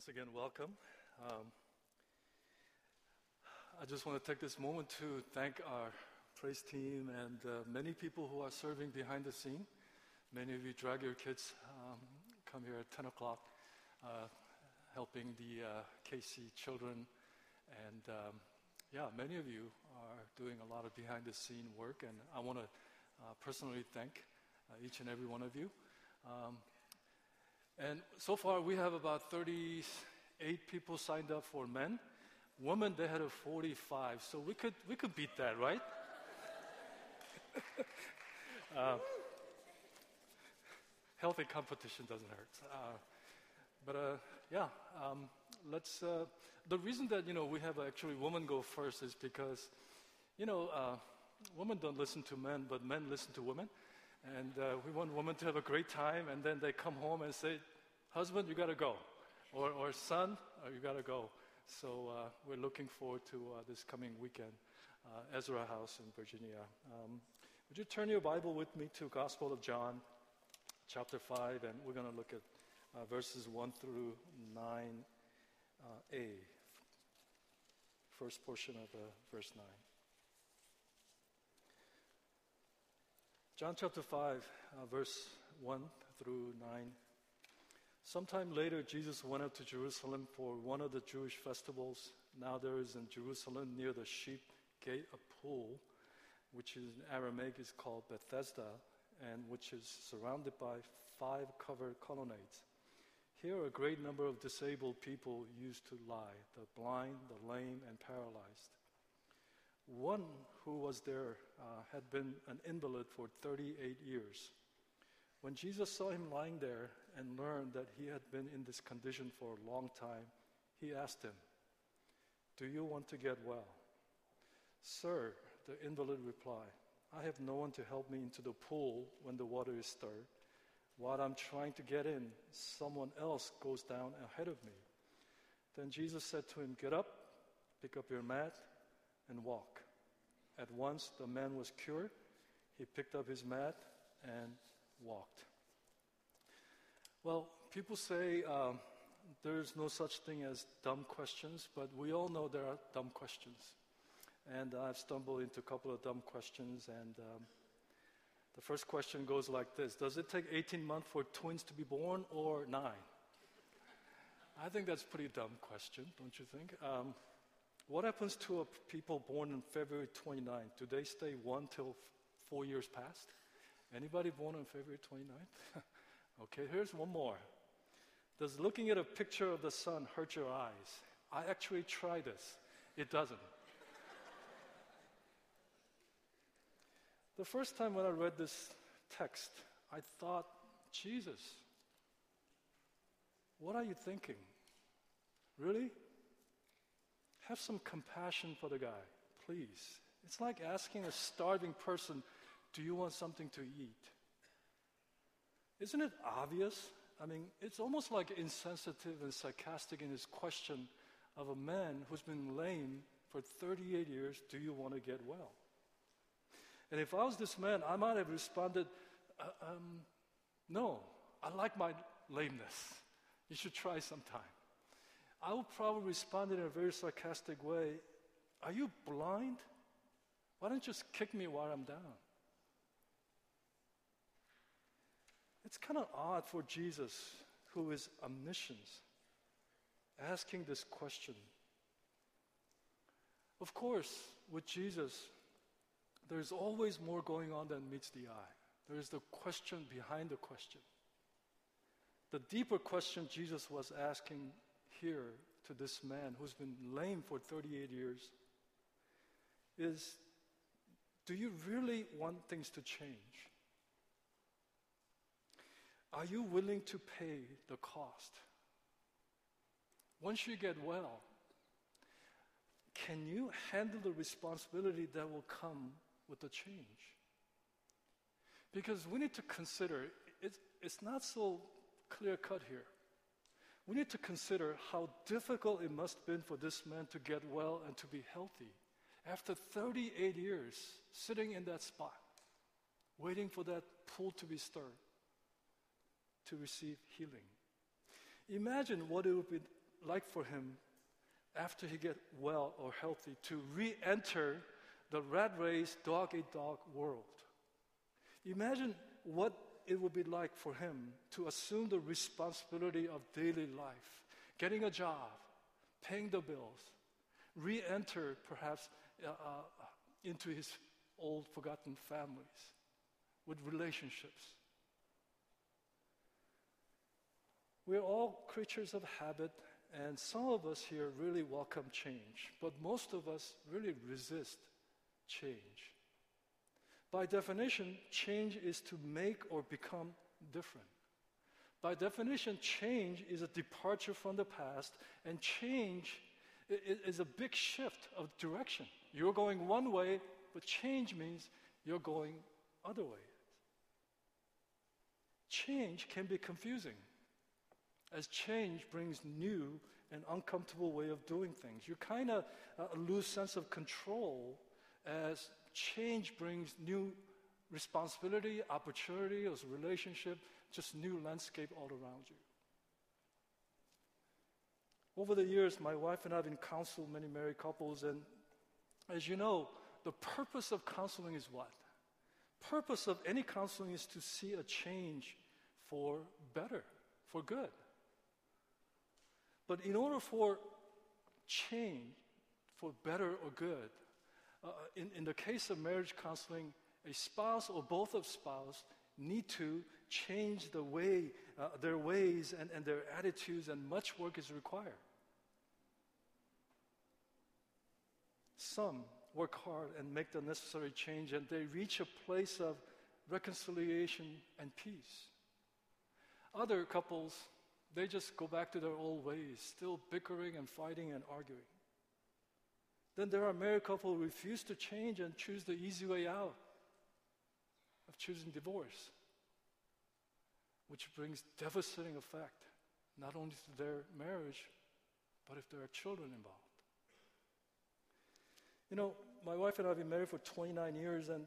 Once again, welcome. Um, I just want to take this moment to thank our praise team and uh, many people who are serving behind the scene. Many of you drag your kids, um, come here at 10 o'clock, uh, helping the uh, KC children. And um, yeah, many of you are doing a lot of behind the scene work, and I want to uh, personally thank uh, each and every one of you. Um, and so far, we have about 38 people signed up for men. Women, they had a 45. So we could, we could beat that, right? uh, healthy competition doesn't hurt. Uh, but uh, yeah, um, let's. Uh, the reason that you know we have actually women go first is because, you know, uh, women don't listen to men, but men listen to women. And uh, we want women to have a great time, and then they come home and say, Husband, you got to go. Or, or son, uh, you got to go. So uh, we're looking forward to uh, this coming weekend, uh, Ezra House in Virginia. Um, would you turn your Bible with me to Gospel of John, chapter 5, and we're going to look at uh, verses 1 through 9a. First portion of verse 9. John chapter 5, uh, verse 1 through 9. Sometime later, Jesus went up to Jerusalem for one of the Jewish festivals. Now there is in Jerusalem near the sheep gate a pool, which in Aramaic is called Bethesda, and which is surrounded by five covered colonnades. Here, a great number of disabled people used to lie the blind, the lame, and paralyzed. One who was there uh, had been an invalid for 38 years. When Jesus saw him lying there and learned that he had been in this condition for a long time, he asked him, Do you want to get well? Sir, the invalid replied, I have no one to help me into the pool when the water is stirred. While I'm trying to get in, someone else goes down ahead of me. Then Jesus said to him, Get up, pick up your mat, and walk. At once the man was cured. He picked up his mat and walked. Well, people say um, there's no such thing as dumb questions, but we all know there are dumb questions. And I've stumbled into a couple of dumb questions, and um, the first question goes like this Does it take 18 months for twins to be born or nine? I think that's a pretty dumb question, don't you think? Um, what happens to people born on February 29th? Do they stay one till four years past? Anybody born on February 29th? okay, here's one more. Does looking at a picture of the sun hurt your eyes? I actually tried this. It doesn't. the first time when I read this text, I thought, Jesus, what are you thinking? Really? Have some compassion for the guy, please. It's like asking a starving person do you want something to eat? Isn't it obvious? I mean, it's almost like insensitive and sarcastic in his question of a man who's been lame for 38 years Do you want to get well? And if I was this man, I might have responded, uh, um, No, I like my lameness. You should try sometime. I would probably respond in a very sarcastic way Are you blind? Why don't you just kick me while I'm down? It's kind of odd for Jesus, who is omniscient, asking this question. Of course, with Jesus, there's always more going on than meets the eye. There's the question behind the question. The deeper question Jesus was asking here to this man who's been lame for 38 years is Do you really want things to change? Are you willing to pay the cost? Once you get well, can you handle the responsibility that will come with the change? Because we need to consider, it's, it's not so clear cut here. We need to consider how difficult it must have been for this man to get well and to be healthy after 38 years sitting in that spot, waiting for that pool to be stirred to receive healing. Imagine what it would be like for him after he get well or healthy to re-enter the rat race dog eat dog world. Imagine what it would be like for him to assume the responsibility of daily life, getting a job, paying the bills, re-enter perhaps uh, uh, into his old forgotten families with relationships. We're all creatures of habit, and some of us here really welcome change, but most of us really resist change. By definition, change is to make or become different. By definition, change is a departure from the past, and change is a big shift of direction. You're going one way, but change means you're going other ways. Change can be confusing, as change brings new and uncomfortable way of doing things. You kind of uh, lose sense of control as change brings new responsibility, opportunity, as a relationship, just new landscape all around you. Over the years, my wife and I have been counseled many married couples, and as you know, the purpose of counseling is what? Purpose of any counseling is to see a change for better, for good. But in order for change, for better or good, uh, in, in the case of marriage counseling, a spouse or both of spouse need to change the way, uh, their ways and, and their attitudes, and much work is required. Some work hard and make the necessary change, and they reach a place of reconciliation and peace. Other couples, they just go back to their old ways, still bickering and fighting and arguing. Then there are married couples who refuse to change and choose the easy way out of choosing divorce, which brings devastating effect not only to their marriage, but if there are children involved. You know, my wife and I have been married for 29 years, and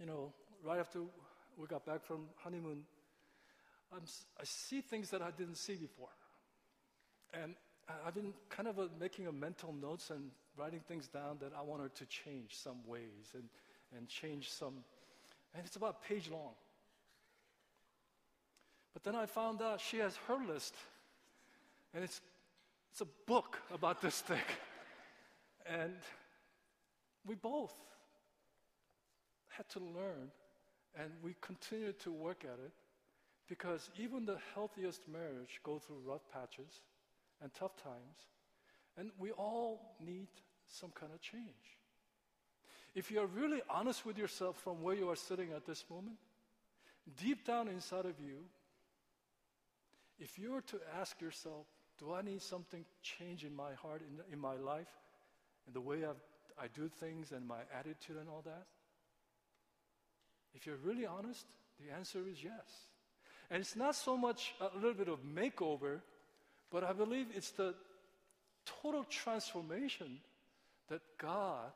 you know, right after we got back from honeymoon, I'm, i see things that I didn't see before, and I've been kind of a, making a mental notes and writing things down that I want her to change some ways and, and change some. And it's about a page long. But then I found out she has her list. And it's, it's a book about this thing. and we both had to learn, and we continue to work at it because even the healthiest marriage go through rough patches and tough times. And we all need some kind of change. If you are really honest with yourself from where you are sitting at this moment, deep down inside of you, if you were to ask yourself, do I need something change in my heart, in, in my life, in the way I've, I do things and my attitude and all that? If you're really honest, the answer is yes. And it's not so much a little bit of makeover, but I believe it's the total transformation that God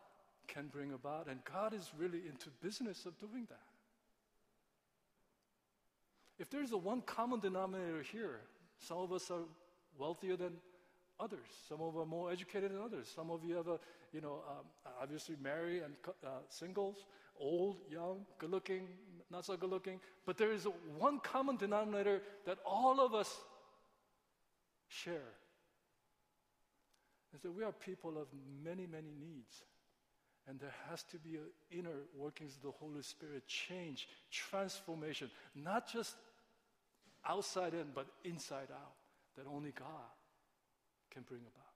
can bring about, and God is really into business of doing that. If there's a one common denominator here, some of us are wealthier than others. Some of us are more educated than others. Some of you have a, you know, um, obviously married and uh, singles, old, young, good looking, not so good looking. But there is a one common denominator that all of us share that we are people of many, many needs. And there has to be an inner workings of the Holy Spirit, change, transformation, not just outside in, but inside out, that only God can bring about.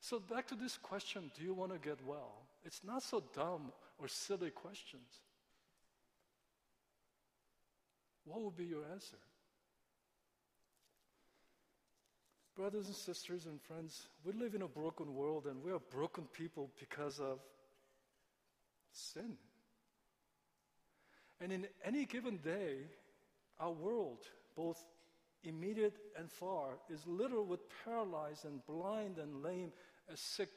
So, back to this question do you want to get well? It's not so dumb or silly questions. What would be your answer? Brothers and sisters and friends, we live in a broken world and we are broken people because of sin. And in any given day, our world, both immediate and far, is littered with paralyzed and blind and lame and sick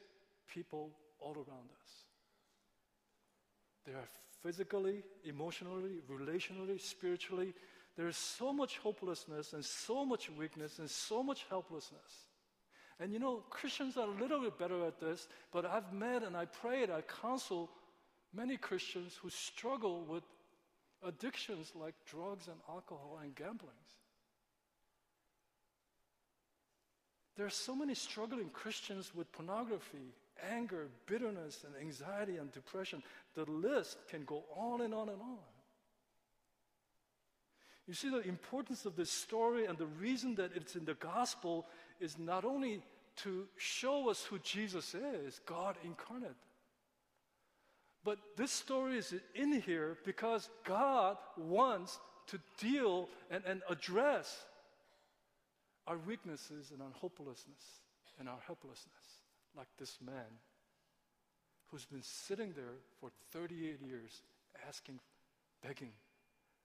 people all around us. They are physically, emotionally, relationally, spiritually, There's so much hopelessness and so much weakness and so much helplessness. And you know, Christians are a little bit better at this, but I've met and I prayed, I counsel many Christians who struggle with addictions like drugs and alcohol and gambling. There are so many struggling Christians with pornography, anger, bitterness, and anxiety and depression. The list can go on and on and on. You see, the importance of this story and the reason that it's in the gospel is not only to show us who Jesus is, God incarnate, but this story is in here because God wants to deal and, and address our weaknesses and our hopelessness and our helplessness, like this man who's been sitting there for 38 years asking, begging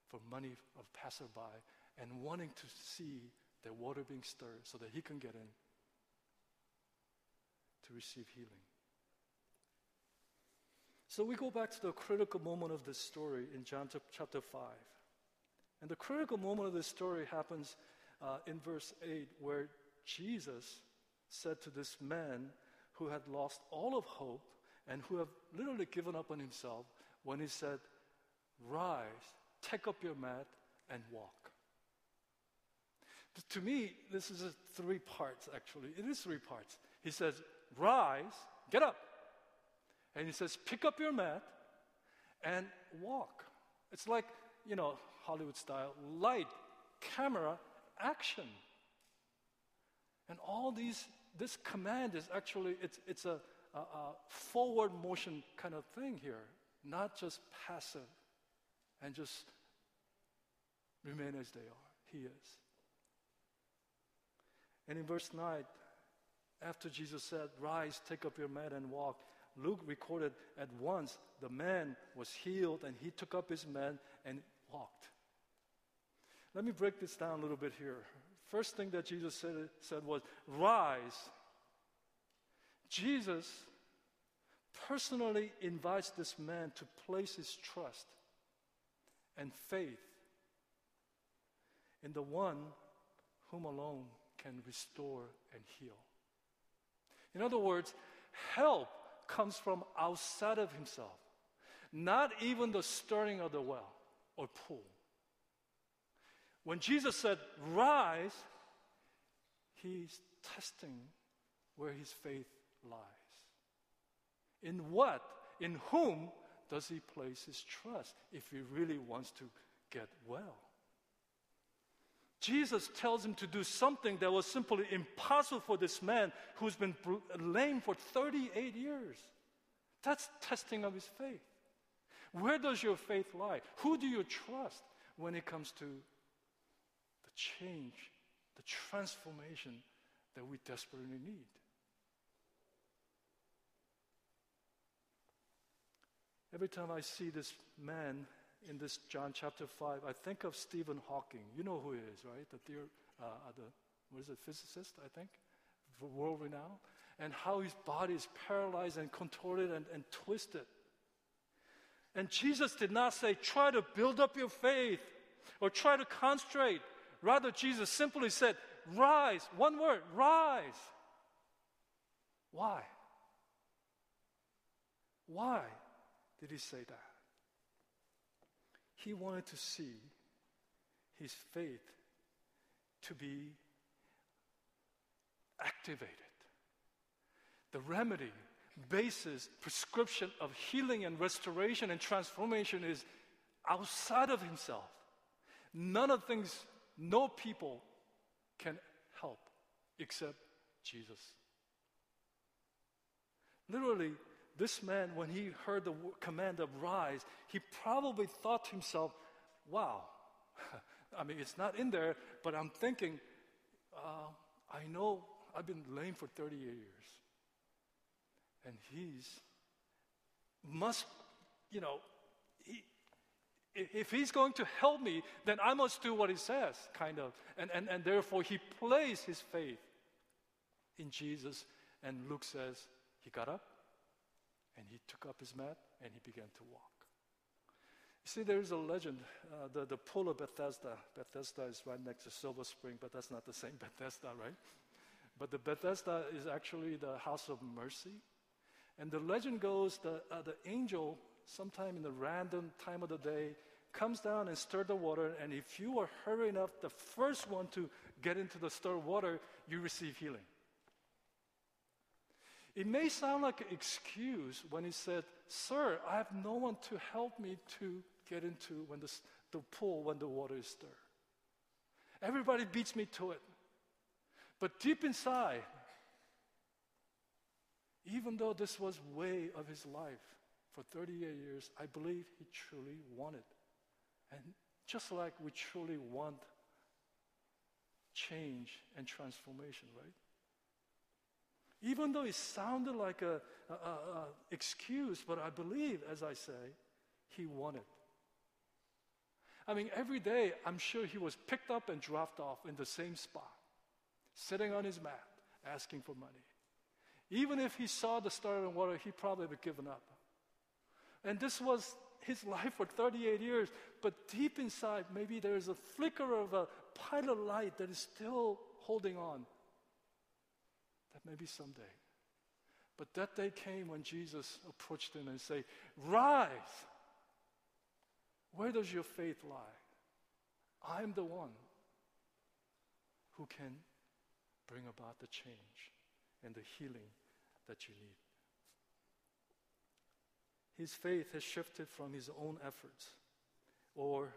for money of passerby and wanting to see the water being stirred so that he can get in to receive healing. So we go back to the critical moment of this story in John chapter 5. And the critical moment of this story happens uh, in verse 8, where Jesus said to this man who had lost all of hope and who had literally given up on himself, when he said, Rise, take up your mat, and walk. To me, this is three parts, actually. It is three parts. He says, Rise, get up. And he says, Pick up your mat and walk. It's like, you know, Hollywood style light, camera, action. And all these, this command is actually, it's, it's a, a, a forward motion kind of thing here, not just passive and just remain as they are. He is. And in verse 9, after Jesus said, Rise, take up your mat and walk, Luke recorded at once the man was healed and he took up his mat and walked. Let me break this down a little bit here. First thing that Jesus said, said was, Rise. Jesus personally invites this man to place his trust and faith in the one whom alone can restore and heal. In other words, help comes from outside of himself, not even the stirring of the well or pool. When Jesus said, Rise, he's testing where his faith lies. In what, in whom does he place his trust if he really wants to get well? Jesus tells him to do something that was simply impossible for this man who's been lame for 38 years. That's testing of his faith. Where does your faith lie? Who do you trust when it comes to the change, the transformation that we desperately need. Every time I see this man in this John chapter 5, I think of Stephen Hawking. You know who he is, right? The uh, uh the, what is it, physicist, I think, world renowned. And how his body is paralyzed and contorted and, and twisted. And Jesus did not say, try to build up your faith or try to concentrate Rather, Jesus simply said, Rise. One word, rise. Why? Why did he say that? He wanted to see his faith to be activated. The remedy, basis, prescription of healing and restoration and transformation is outside of himself. None of things no people can help except Jesus. Literally, this man, when he heard the command of rise, he probably thought to himself, wow, I mean, it's not in there, but I'm thinking, uh, I know I've been lame for 38 years. And he's, must, you know, if he's going to help me, then I must do what he says, kind of. And, and, and therefore, he placed his faith in Jesus. And Luke says, he got up and he took up his mat and he began to walk. You see, there is a legend. Uh, the, the pool of Bethesda. Bethesda is right next to Silver Spring, but that's not the same Bethesda, right? But the Bethesda is actually the house of mercy. And the legend goes that uh, the angel, sometime in the random time of the day, comes down and stirs the water. And if you are hurry enough, the first one to get into the stirred water, you receive healing. It may sound like an excuse when he said, Sir, I have no one to help me to get into when the, the pool when the water is stirred. Everybody beats me to it. But deep inside, even though this was way of his life for 38 years, I believe he truly wanted. And just like we truly want change and transformation, right? Even though it sounded like an excuse, but I believe, as I say, he wanted. I mean, every day, I'm sure he was picked up and dropped off in the same spot, sitting on his mat, asking for money. Even if he saw the star in water, he probably would have given up. And this was his life for 38 years, but deep inside, maybe there is a flicker of a pilot light that is still holding on. Maybe someday. But that day came when Jesus approached him and said, Rise! Where does your faith lie? I'm the one who can bring about the change and the healing that you need. His faith has shifted from his own efforts or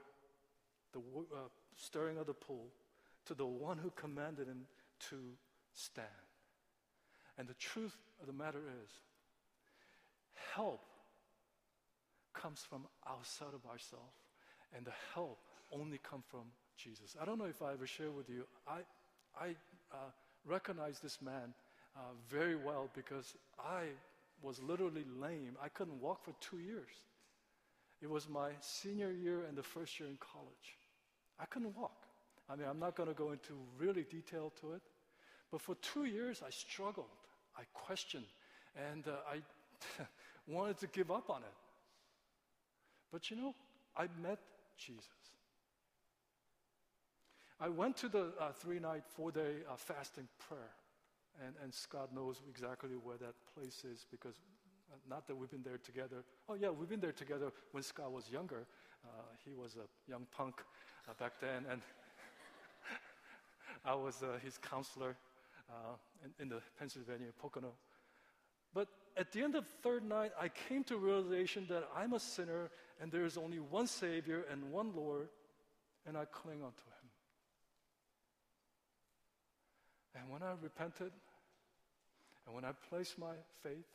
the uh, stirring of the pool to the one who commanded him to stand. And the truth of the matter is, help comes from outside of ourselves, and the help only comes from Jesus. I don't know if I ever shared with you, I, I uh, recognize this man uh, very well because I was literally lame. I couldn't walk for two years. It was my senior year and the first year in college. I couldn't walk. I mean, I'm not going to go into really detail to it, but for two years I struggled. I questioned, and uh, I wanted to give up on it. But you know, I met Jesus. I went to the uh, three night, four day uh, fasting prayer. And, and Scott knows exactly where that place is because uh, not that we've been there together. Oh, yeah, we've been there together when Scott was younger. Uh, he was a young punk uh, back then, and I was his counselor Uh, in, in, the Pennsylvania Pocono. But at the end of the third night, I came to realization that I'm a sinner and there is only one Savior and one Lord, and I cling onto Him. And when I repented, and when I placed my faith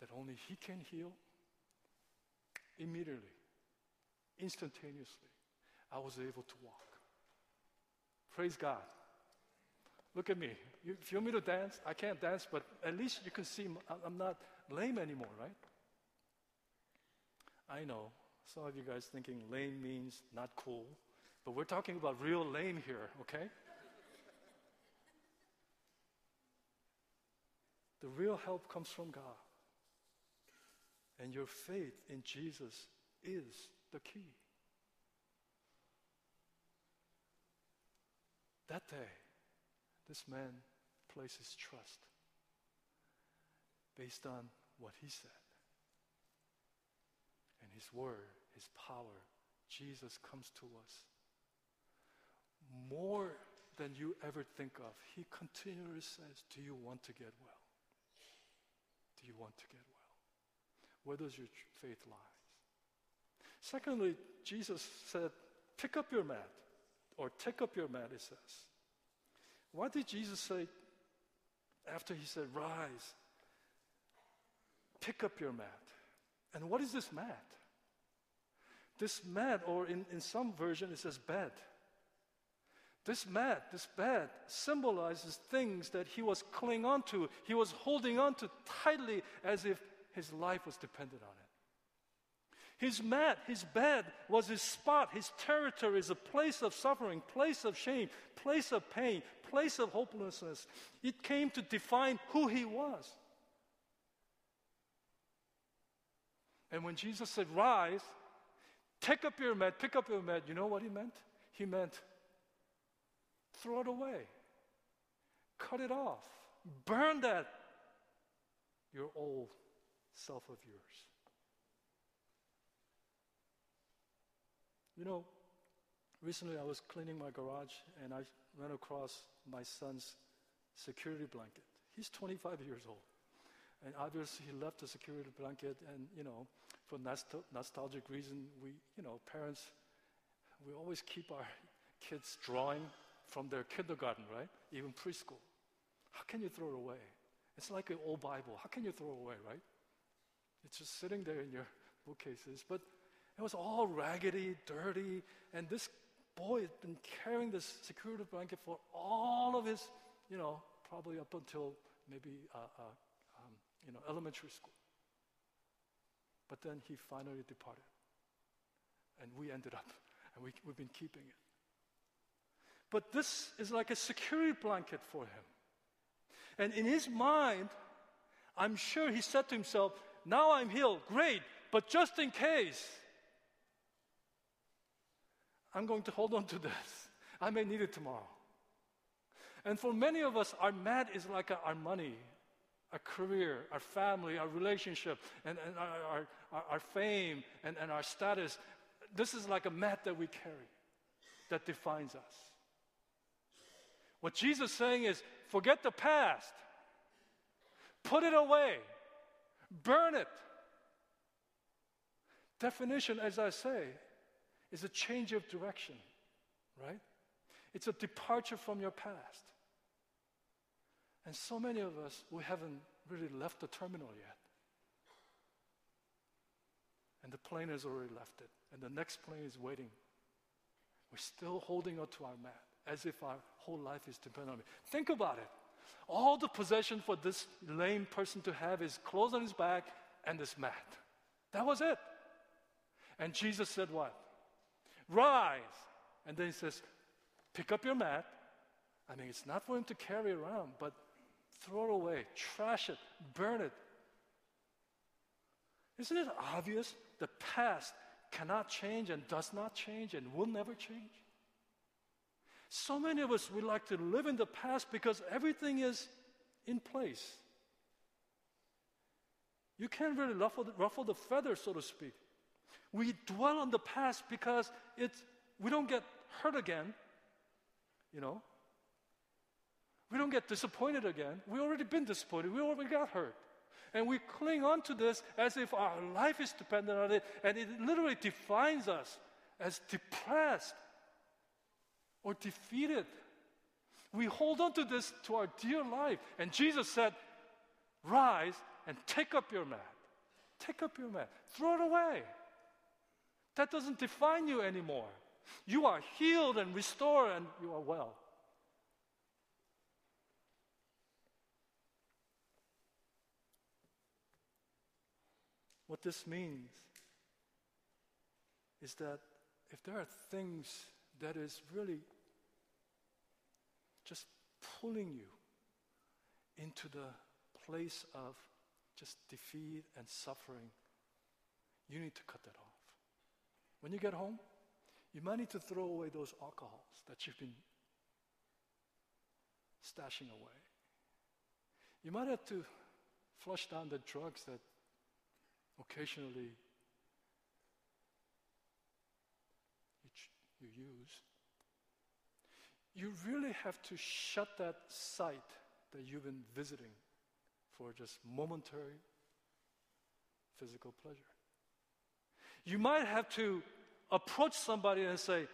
that only He can heal, immediately, instantaneously, I was able to walk. Praise God. Look at me. You, if you want me to dance, I can't dance, but at least you can see I'm not lame anymore, right? I know. Some of you guys thinking lame means not cool, but we're talking about real lame here, okay? The real help comes from God. And your faith in Jesus is the key. That day, this man places trust based on what he said. And his word, his power, Jesus comes to us more than you ever think of. He continually says, Do you want to get well? Do you want to get well? Where does your faith lie? Secondly, Jesus said, pick up your mat, or take up your mat, it says. Why did Jesus say, after he said, rise, pick up your mat? And what is this mat? This mat, or in, in some version, it says bed. This mat, this bed, symbolizes things that he was clinging on to. He was holding on to tightly as if his life was dependent on it. His mat, his bed was his spot, his territory is a place of suffering, place of shame, place of pain, place of hopelessness. It came to define who he was. And when Jesus said, Rise, take up your mat, pick up your mat, you know what he meant? He meant throw it away, cut it off, burn that, your old self of yours. You know, recently I was cleaning my garage and I ran across my son's security blanket. He's 25 years old. And obviously, he left the security blanket, and you know, for nostal- nostalgic reason, we, you know, parents, we always keep our kids drawing from their kindergarten, right? Even preschool. How can you throw it away? It's like an old Bible. How can you throw it away, right? It's just sitting there in your bookcases. But it was all raggedy, dirty, and this boy had been carrying this security blanket for all of his, you know, probably up until maybe uh, uh, you know, elementary school. But then he finally departed. And we ended up, and we, we've been keeping it. But this is like a security blanket for him. And in his mind, I'm sure he said to himself, Now I'm healed, great, but just in case, I'm going to hold on to this. I may need it tomorrow. And for many of us, our mat is like our money, our career, our family, our relationship, and, and our, our, our fame and, and our status. This is like a mat that we carry that defines us. What Jesus is saying is forget the past, put it away, burn it. Definition, as I say, is a change of direction, right? It's a departure from your past. And so many of us, we haven't really left the terminal yet. And the plane has already left it, and the next plane is waiting. We're still holding on to our mat as if our whole life is dependent on it. Think about it. All the possession for this lame person to have is clothes on his back and this mat. That was it. And Jesus said, What? Rise. And then he says, Pick up your mat. I mean, it's not for him to carry around, but throw it away, trash it, burn it. Isn't it obvious the past cannot change and does not change and will never change? So many of us, we like to live in the past because everything is in place. You can't really ruffle the, ruffle the feathers, so to speak. We dwell on the past because it's, we don't get hurt again, you know. We don't get disappointed again. We already been disappointed. We already got hurt. And we cling on to this as if our life is dependent on it, and it literally defines us as depressed or defeated. We hold on to this to our dear life. And Jesus said, Rise and take up your mat. Take up your mat. Throw it away. That doesn't define you anymore. You are healed and restored and you are well. What this means is that if there are things that is really just pulling you into the place of just defeat and suffering, you need to cut that off. When you get home, you might need to throw away those alcohols that you've been stashing away. You might have to flush down the drugs that occasionally you, you use, you really have to shut that site that you've been visiting for just momentary physical pleasure. You might have to approach somebody and say,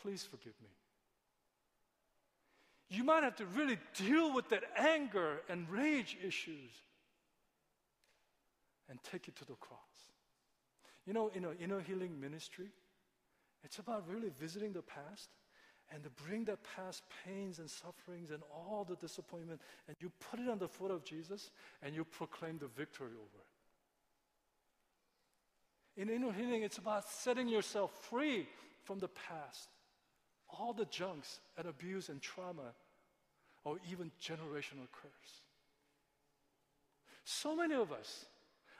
Please forgive me. You might have to really deal with that anger and rage issues and take it to the cross. You know, in a inner healing ministry, it's about really visiting the past and to bring that past pains and sufferings and all the disappointment, and you put it on the foot of Jesus and you proclaim the victory over it. In inner healing, it's about setting yourself free from the past, all the junks and abuse and trauma, or even generational curse. So many of us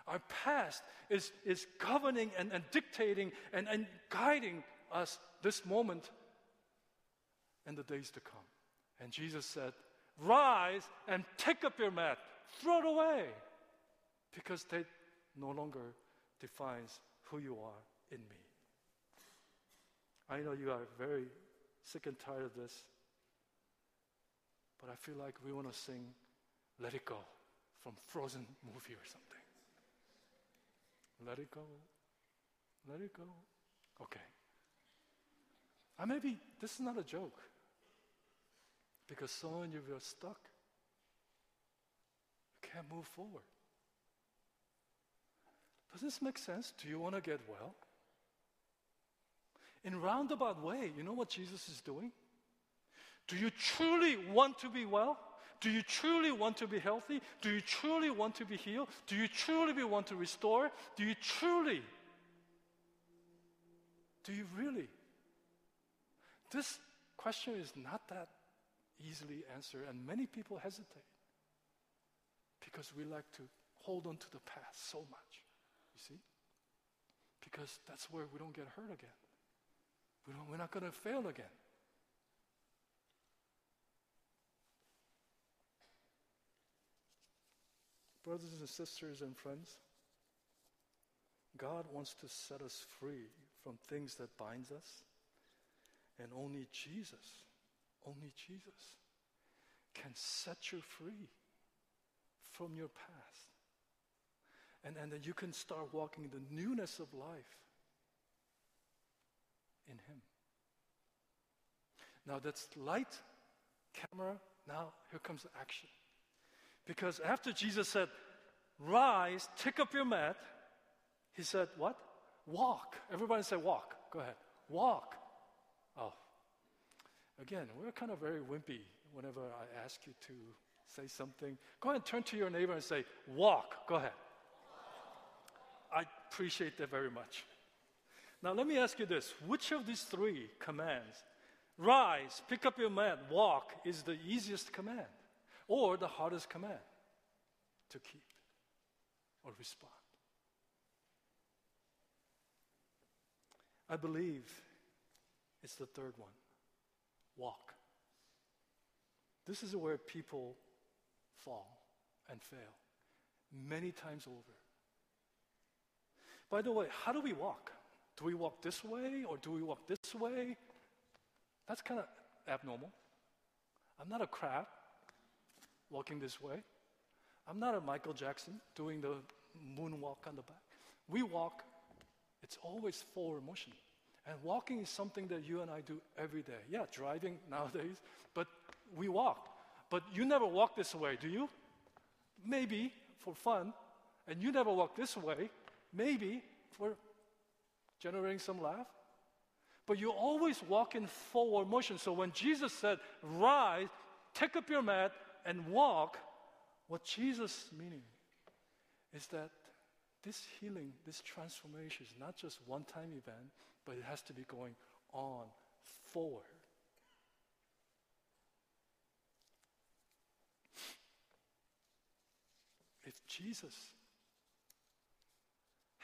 Our past is, is governing and, and dictating and, and guiding us this moment and the days to come. And Jesus said, Rise and take up your mat, throw it away, because they no longer defines who you are in me. I know you are very sick and tired of this, but I feel like we want to sing Let It Go from Frozen movie or something. Let it go. Let it go. Okay. I maybe this is not a joke. Because some of you are stuck. You can't move forward. Does this make sense? Do you want to get well? In roundabout way, you know what Jesus is doing? Do you truly want to be well? Do you truly want to be healthy? Do you truly want to be healed? Do you truly want to restore? Do you truly? Do you really? This question is not that easily answered, and many people hesitate because we like to hold on to the past so much. You see? Because that's where we don't get hurt again. We don't, we're not going to fail again. Brothers and sisters and friends, God wants to set us free from things that binds us. And only Jesus, only Jesus can set you free from your past. And, and then you can start walking the newness of life in Him. Now that's light, camera, now here comes the action. Because after Jesus said, Rise, take up your mat, he said, What? Walk. Everybody say, Walk. Go ahead. Walk. Oh. Again, we're kind of very wimpy whenever I ask you to say something. Go ahead and turn to your neighbor and say, Walk. Go ahead. Appreciate that very much. Now, let me ask you this which of these three commands, rise, pick up your mat, walk, is the easiest command? or the hardest command to keep or respond. I believe it's the third one walk. This is where people fall and fail many times over. By the way, how do we walk? Do we walk this way or do we walk this way? That's kind of abnormal. I'm not a crab walking this way. I'm not a Michael Jackson doing the moonwalk on the back. We walk, it's always forward motion. And walking is something that you and I do every day. Yeah, driving nowadays, but we walk. But you never walk this way, do you? Maybe for fun. And you never walk this way, maybe for generating some laugh. But you always walk in forward motion. So when Jesus said, Rise, take up your mat, and walk, what Jesus meaning is that this healing, this transformation is not just one time event, but it has to be going on forward. If Jesus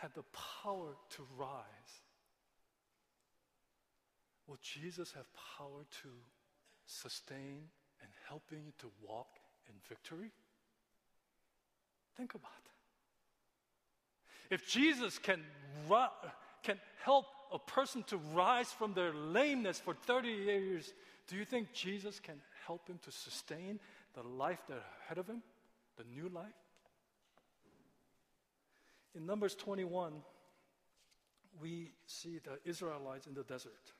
had the power to rise, will Jesus have power to sustain and helping you to walk in victory? Think about that. If Jesus can, can help a person to rise from their lameness for 30 years, do you think Jesus can help him to sustain the life that's ahead of him, the new life? In Numbers 21, we see the Israelites in the desert.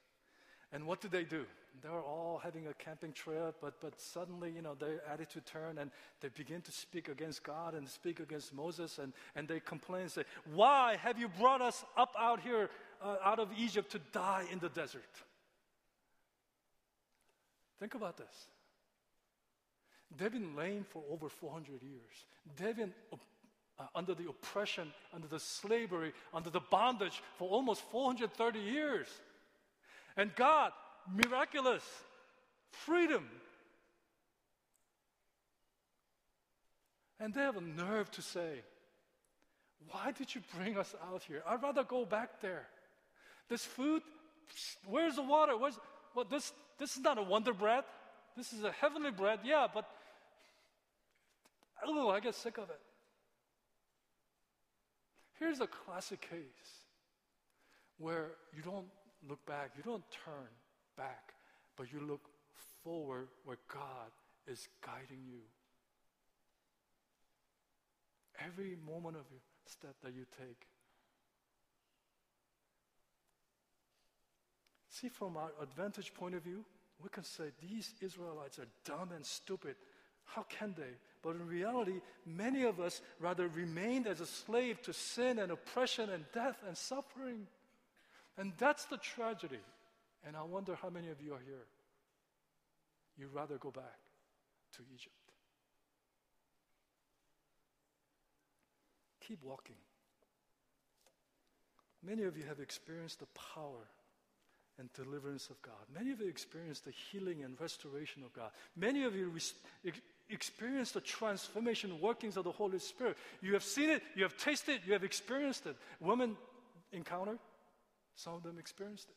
And what do they do? They're all having a camping trip, but, but suddenly, you know, their attitude turn and they begin to speak against God and speak against Moses and, and they complain and say, Why have you brought us up out here, uh, out of Egypt to die in the desert? Think about this. They've been lame for over 400 years. They've been uh, under the oppression, under the slavery, under the bondage for almost 430 years. And God, miraculous freedom. And they have a nerve to say, Why did you bring us out here? I'd rather go back there. This food, where's the water? Where's well, this this is not a wonder bread. This is a heavenly bread, yeah, but oh, I get sick of it. Here's a classic case where you don't look back, you don't turn back, but you look forward where God is guiding you. Every moment of your step that you take. See, from our advantage point of view, we can say these Israelites are dumb and stupid. How can they? But in reality, many of us rather remained as a slave to sin and oppression and death and suffering. And that's the tragedy. And I wonder how many of you are here. You'd rather go back to Egypt. Keep walking. Many of you have experienced the power and deliverance of God. Many of you experienced the healing and restoration of God. Many of you re- experienced the transformation workings of the Holy Spirit. You have seen it, you have tasted it, you have experienced it. Women encounter, some of them experienced it.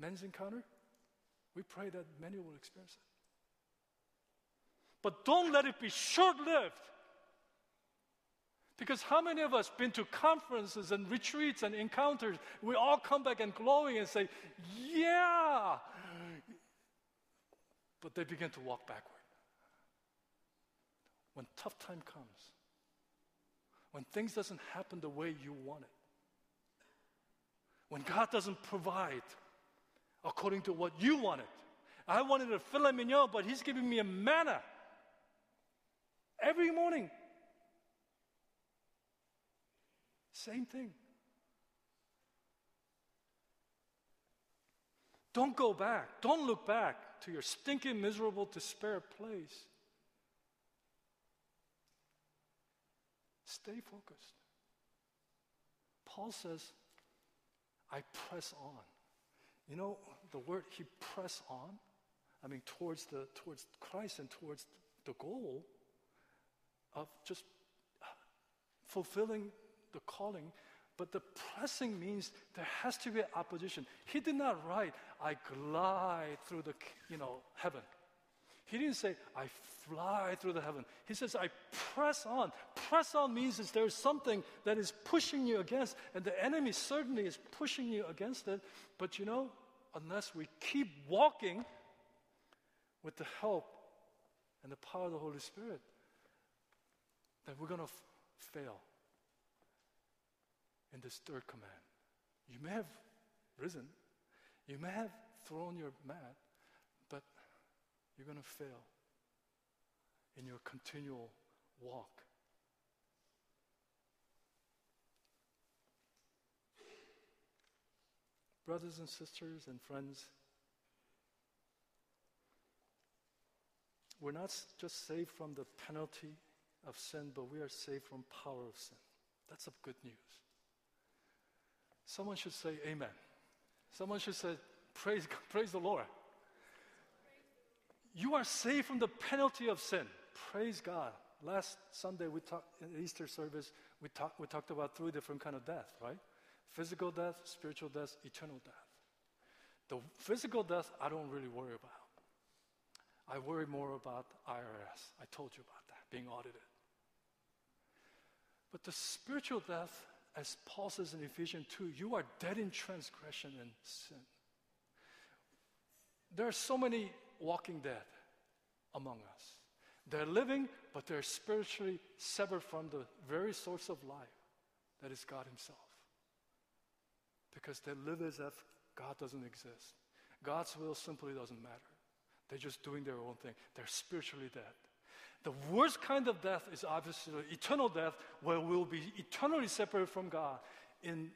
Men's encounter, we pray that many will experience it. But don't let it be short lived. Because how many of us been to conferences and retreats and encounters? We all come back and glowing and say, "Yeah," but they begin to walk backward. When tough time comes, when things doesn't happen the way you want it, when God doesn't provide according to what you wanted. I wanted a filet mignon, but He's giving me a manna every morning. Same thing. Don't go back. Don't look back to your stinking, miserable, despair place. Stay focused. Paul says, I press on. You know, the word he press on, I mean, towards, the, towards Christ and towards the goal of just uh, fulfilling the calling, but the pressing means there has to be opposition. He did not write, I glide through the, you know, heaven. He didn't say, I fly through the heaven. He says, I press on. Press on means is there's something that is pushing you against, and the enemy certainly is pushing you against it. But you know, unless we keep walking with the help and the power of the Holy Spirit, then we're going to f- fail in this third command. You may have risen, you may have thrown your mat, you're going to fail in your continual walk. Brothers and sisters and friends, we're not just saved from the penalty of sin, but we are saved from power of sin. That's a good news. Someone should say amen. Someone should say, praise, praise the Lord. You are saved from the penalty of sin. Praise God. Last Sunday we talked in Easter service, we talked we talked about three different kind of death, right? Physical death, spiritual death, eternal death. The physical death I don't really worry about. I worry more about IRS. I told you about that, being audited. But the spiritual death, as Paul says in Ephesians 2, you are dead in transgression and sin. There are so many walking dead among us. They're living, but they're spiritually severed from the very source of life that is God Himself. Because they live as if God doesn't exist. God's will simply doesn't matter. They're just doing their own thing. They're spiritually dead. The worst kind of death is obviously eternal death, where we'll be eternally separated from God in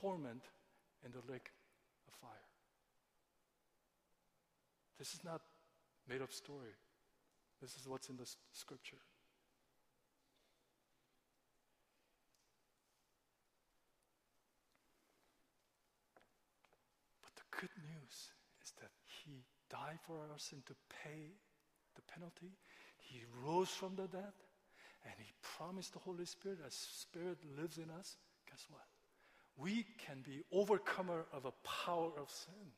torment in the lake of fire. This is not made up story. This is what's in the scripture. But the good news is that He died for our sin to pay the penalty. He rose from the dead, and He promised the Holy Spirit, as Spirit lives in us, guess what? We can be overcomer of a power of sin.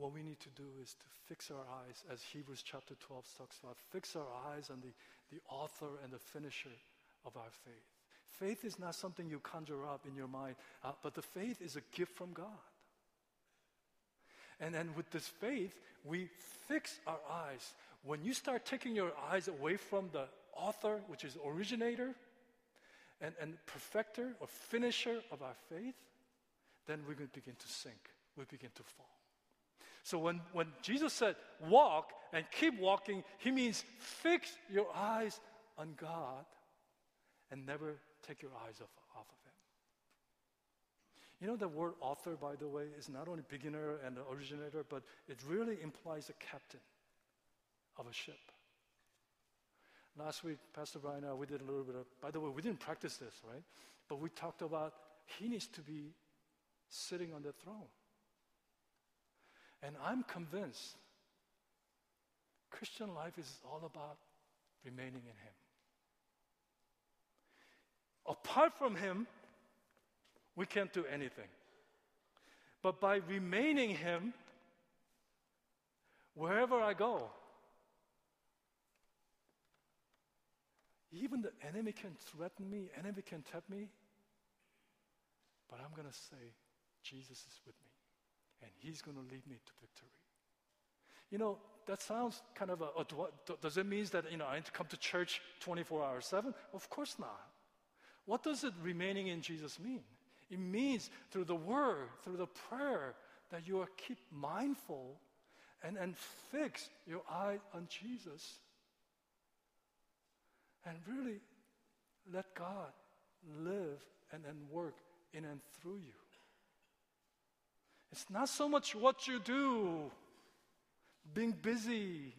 What we need to do is to fix our eyes, as Hebrews chapter 12 talks about, fix our eyes on the, the author and the finisher of our faith. Faith is not something you conjure up in your mind, uh, but the faith is a gift from God. And then with this faith, we fix our eyes. When you start taking your eyes away from the author, which is originator and, and perfecter or finisher of our faith, then we're going to begin to sink. We begin to fall. So when, when Jesus said, walk and keep walking, he means fix your eyes on God and never take your eyes off, off of him. You know, the word author, by the way, is not only beginner and originator, but it really implies a captain of a ship. Last week, Pastor Brian and I, we did a little bit of, by the way, we didn't practice this, right? But we talked about he needs to be sitting on the throne. And I'm convinced Christian life is all about remaining in Him. Apart from Him, we can't do anything. But by remaining Him, wherever I go, even the enemy can threaten me, enemy can tempt me, but I'm going to say, Jesus is with me and He's going to lead me to victory. You know, that sounds kind of a, a does it mean that, you know, I need to come to church 24 hours 7? Of course not. What does it remaining in Jesus mean? It means through the word, through the prayer, that you are keep mindful and, and fix your eye on Jesus. And really let God live and, and work in and through you. It's not so much what you do, being busy,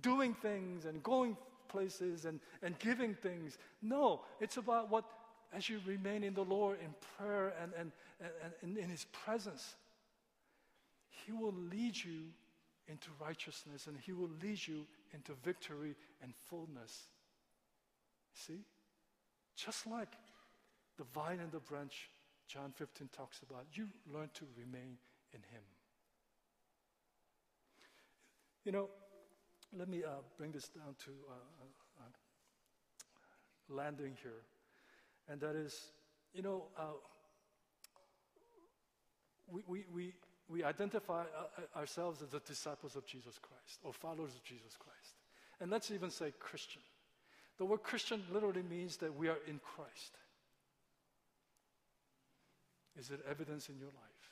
doing things and going places and, and giving things. No, it's about what, as you remain in the Lord in prayer and, and, and, and in His presence, He will lead you into righteousness and He will lead you into victory and fullness. See? Just like the vine and the branch John 15 talks about. You learn to remain in Him. You know, let me uh, bring this down to uh, uh, uh landing here. And that is, you know, uh, we, we, we, we identify uh, ourselves as the disciples of Jesus Christ or followers of Jesus Christ. And let's even say Christian. The word Christian literally means that we are in Christ. Is there evidence in your life?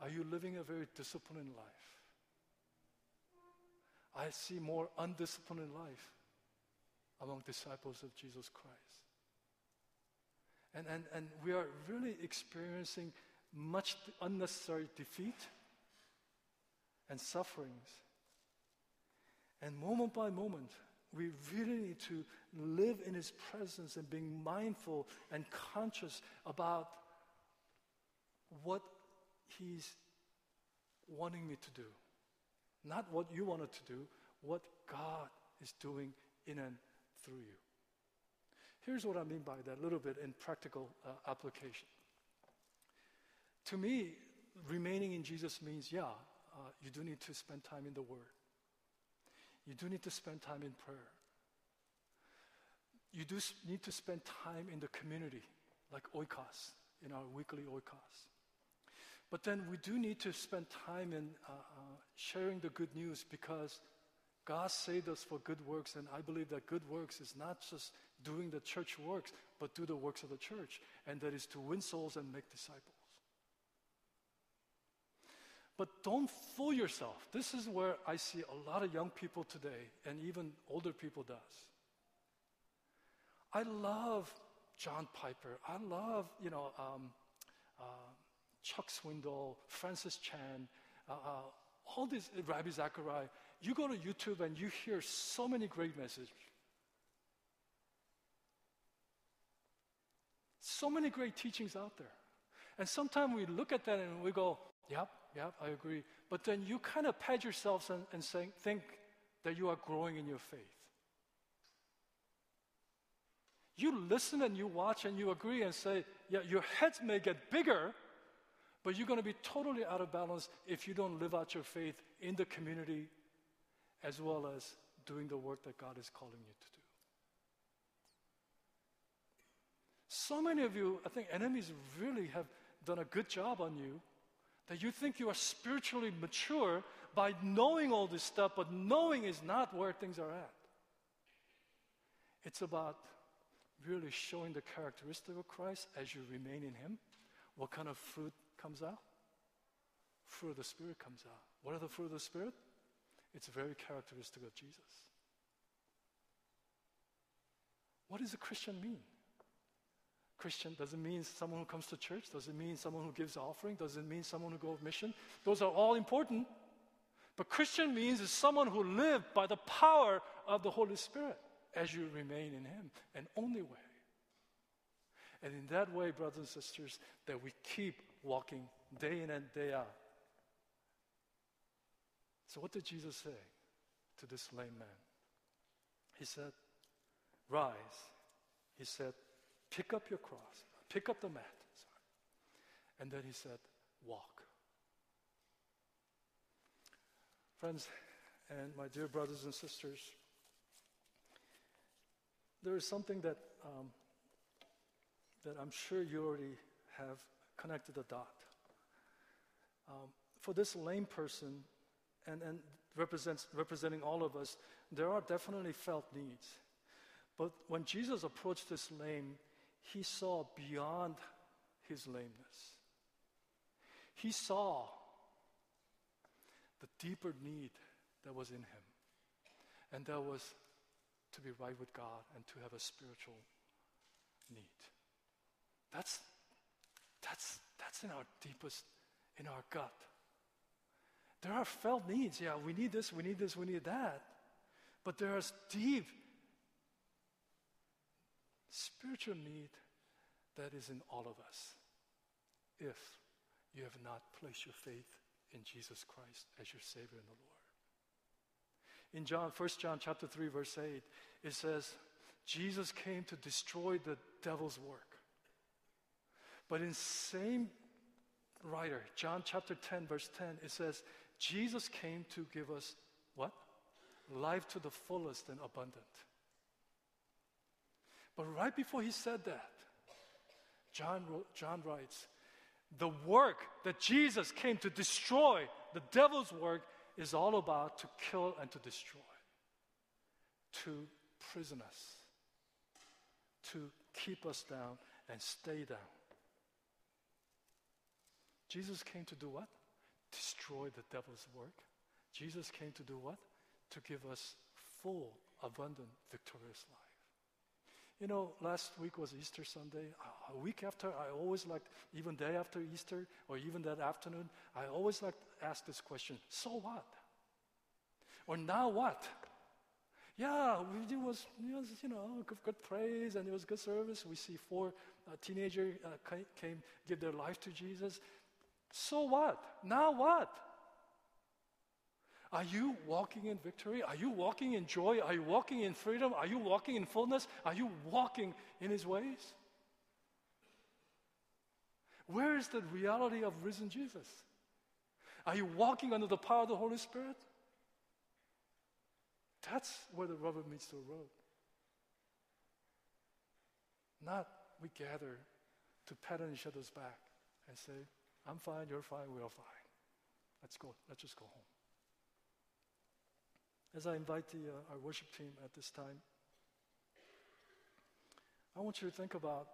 Are you living a very disciplined life? I see more undisciplined life among disciples of Jesus Christ. And, and, and we are really experiencing much unnecessary defeat and sufferings. And moment by moment, we really need to live in His presence and being mindful and conscious about what He's wanting me to do. Not what you wanted to do, what God is doing in and through you. Here's what I mean by that, a little bit in practical uh, application. To me, remaining in Jesus means, yeah, uh, you do need to spend time in the Word. You do need to spend time in prayer. You do need to spend time in the community, like oikos, in our weekly oikos. But then we do need to spend time in uh, uh, sharing the good news because God saved us for good works, and I believe that good works is not just doing the church works, but do the works of the church, and that is to win souls and make disciples. But don't fool yourself. This is where I see a lot of young people today, and even older people does. I love John Piper. I love, you know, um, uh, Chuck Swindoll, Francis Chan, uh, uh, all these, Ravi Zacharias, you go to YouTube and you hear so many great messages. So many great teachings out there. And sometimes we look at that and we go, yep, yep, I agree. But then you kind of pat yourselves and, and saying, think that you are growing in your faith. You listen and you watch and you agree and say, yeah, your heads may get bigger, but you're going to be totally out of balance if you don't live out your faith in the community as well as doing the work that God is calling you to do. So many of you, I think enemies really have done a good job on you that you think you are spiritually mature by knowing all this stuff, but knowing is not where things are at. It's about really showing the characteristic of Christ as you remain in Him. What kind of fruit comes out? Fruit of the Spirit comes out. What are the fruit of the Spirit? It's very characteristic of Jesus. What does a Christian mean? Christian doesn't mean someone who comes to church, doesn't mean someone who gives offering, doesn't mean someone who goes mission. Those are all important. But Christian means is someone who lives by the power of the Holy Spirit as you remain in Him, and only way. And in that way, brothers and sisters, that we keep walking day in and day out. So, what did Jesus say to this lame man? He said, Rise. He said, Pick up your cross, pick up the mat. Sorry. And then he said, Walk. Friends, and my dear brothers and sisters, there is something that, um, that I'm sure you already have connected the dot. Um, for this lame person, and, and represents, representing all of us, there are definitely felt needs. But when Jesus approached this lame, he saw beyond his lameness. He saw the deeper need that was in him. And that was to be right with God and to have a spiritual need. That's, that's, that's in our deepest, in our gut. There are felt needs. Yeah, we need this, we need this, we need that. But there is deep spiritual need that is in all of us if you have not placed your faith in Jesus Christ as your Savior and the Lord in John, 1 John chapter 3, verse 8, it says, Jesus came to destroy the devil's work. But in same writer, John chapter 10, verse 10, it says, Jesus came to give us what? Life to the fullest and abundant. But right before he said that, John, wrote, John writes, the work that Jesus came to destroy, the devil's work, is all about to kill and to destroy, to prison us, to keep us down and stay down. Jesus came to do what? Destroy the devil's work. Jesus came to do what? To give us full, abundant, victorious life. You know, last week was Easter Sunday. A week after, I always like, even day after Easter, or even that afternoon, I always like to ask this question so what? Or now what? Yeah, it was, it was you know, good, good, praise and it was good service. We see four uh, teenagers uh, came, give their life to Jesus. So what? Now what? Are you walking in victory? Are you walking in joy? Are you walking in freedom? Are you walking in fullness? Are you walking in His ways? Where is the reality of risen Jesus? Are you walking under the power of the Holy Spirit? That's where the rubber meets the road. Not we gather to pat on each other's back and say, I'm fine, you're fine, we're fine. Let's go, let's just go home. As I invite the, uh, our worship team at this time, I want you to think about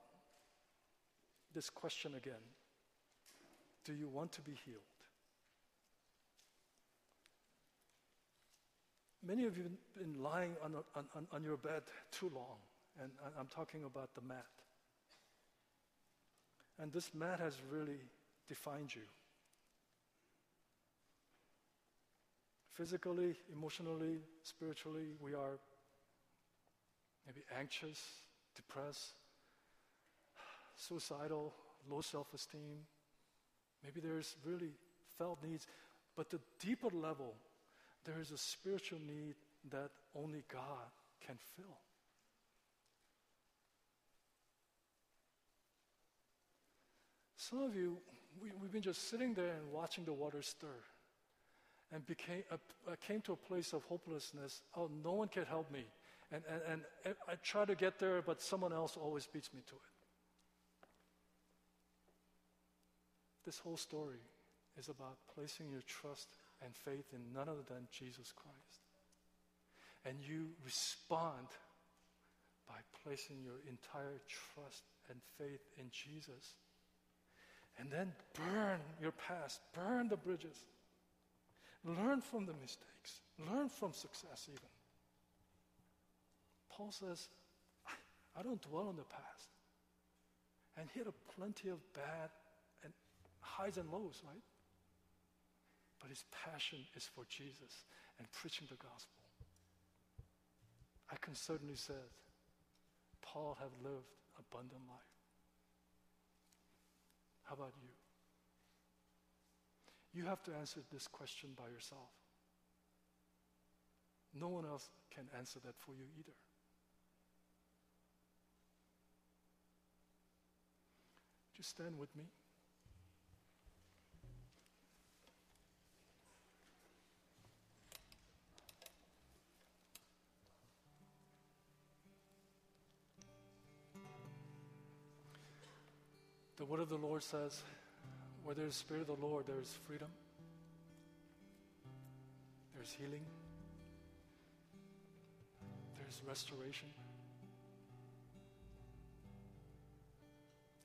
this question again Do you want to be healed? Many of you have been lying on, on, on your bed too long, and I'm talking about the mat. And this mat has really defined you. Physically, emotionally, spiritually, we are maybe anxious, depressed, suicidal, low self esteem. Maybe there's really felt needs. But the deeper level, there is a spiritual need that only God can fill. Some of you, we, have been just sitting there and watching the water stir and became, uh, came to a place of hopelessness. Oh, no one can help me. And, and, and I try to get there, but someone else always beats me to it. This whole story is about placing your trust and faith in none other than Jesus Christ. And you respond by placing your entire trust and faith in Jesus. And then burn your past, burn the bridges. Learn from the mistakes, learn from success, even. Paul says, I don't dwell on the past. And he had plenty of bad and highs and lows, right? But his passion is for Jesus and preaching the gospel. I can certainly say Paul have lived abundant life. How about you? You have to answer this question by yourself. No one else can answer that for you either. Just stand with me. The word of the Lord says, where there is Spirit of the Lord, there is freedom, there's healing, there's restoration.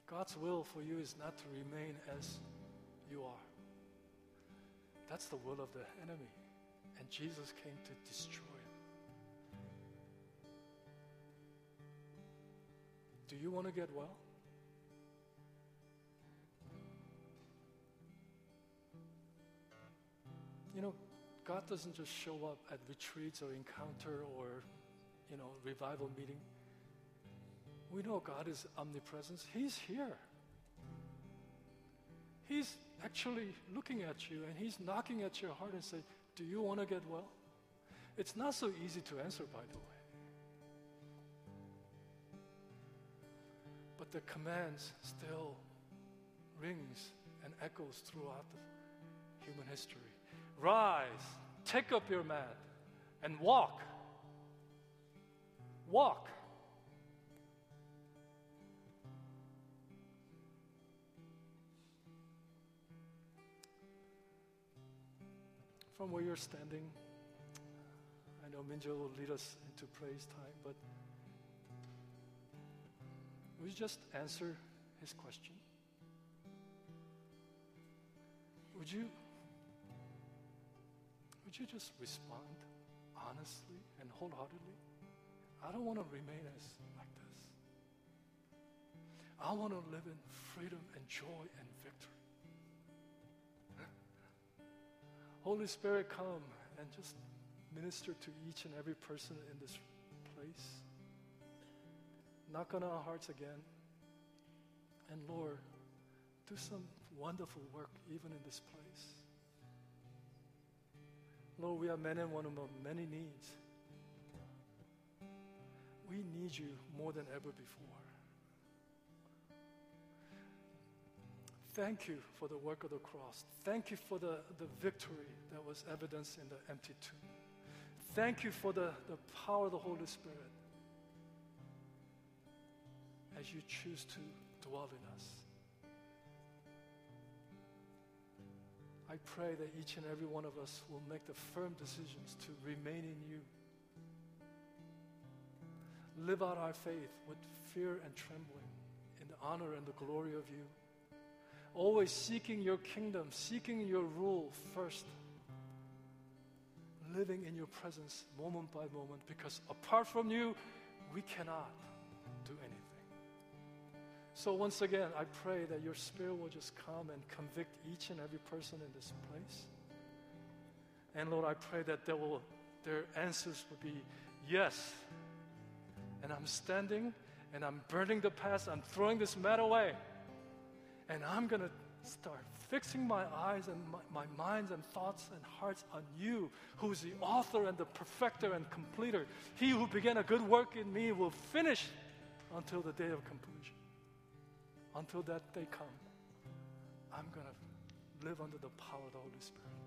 God's will for you is not to remain as you are. That's the will of the enemy. And Jesus came to destroy it. Do you want to get well? You know, God doesn't just show up at retreats or encounter or, you know, revival meeting we know God is omnipresent. He's here. He's actually looking at you and He's knocking at your heart and say, Do you want to get well? It's not so easy to answer, by the way. But the commands still rings and echoes throughout human history. Rise, take up your mat, and walk. Walk. from where you're standing. I know Minjo will lead us into praise time, but would you just answer his question? Would you would you just respond honestly and wholeheartedly? I don't want to remain as like this. I want to live in freedom and joy and victory. Holy Spirit, come and just minister to each and every person in this place. Knock on our hearts again. And Lord, do some wonderful work even in this place. Lord, we are men and women of many needs. We need you more than ever before. Thank you for the work of the cross. Thank you for the, the victory that was evidenced in the empty tomb. Thank you for the, the power of the Holy Spirit as you choose to dwell in us. I pray that each and every one of us will make the firm decisions to remain in you. Live out our faith with fear and trembling in the honor and the glory of you always seeking your kingdom, seeking your rule first, living in your presence moment by moment, because apart from you, we cannot. So, once again, I pray that your spirit will just come and convict each and every person in this place. And Lord, I pray that will, their answers will be yes. And I'm standing and I'm burning the past, I'm throwing this mat away. And I'm going to start fixing my eyes and my, my, minds and thoughts and hearts on you, who is the author and the perfecter and completer. He who began a good work in me will finish until the day of completion until that day come, I'm going to live under the power of the Holy Spirit.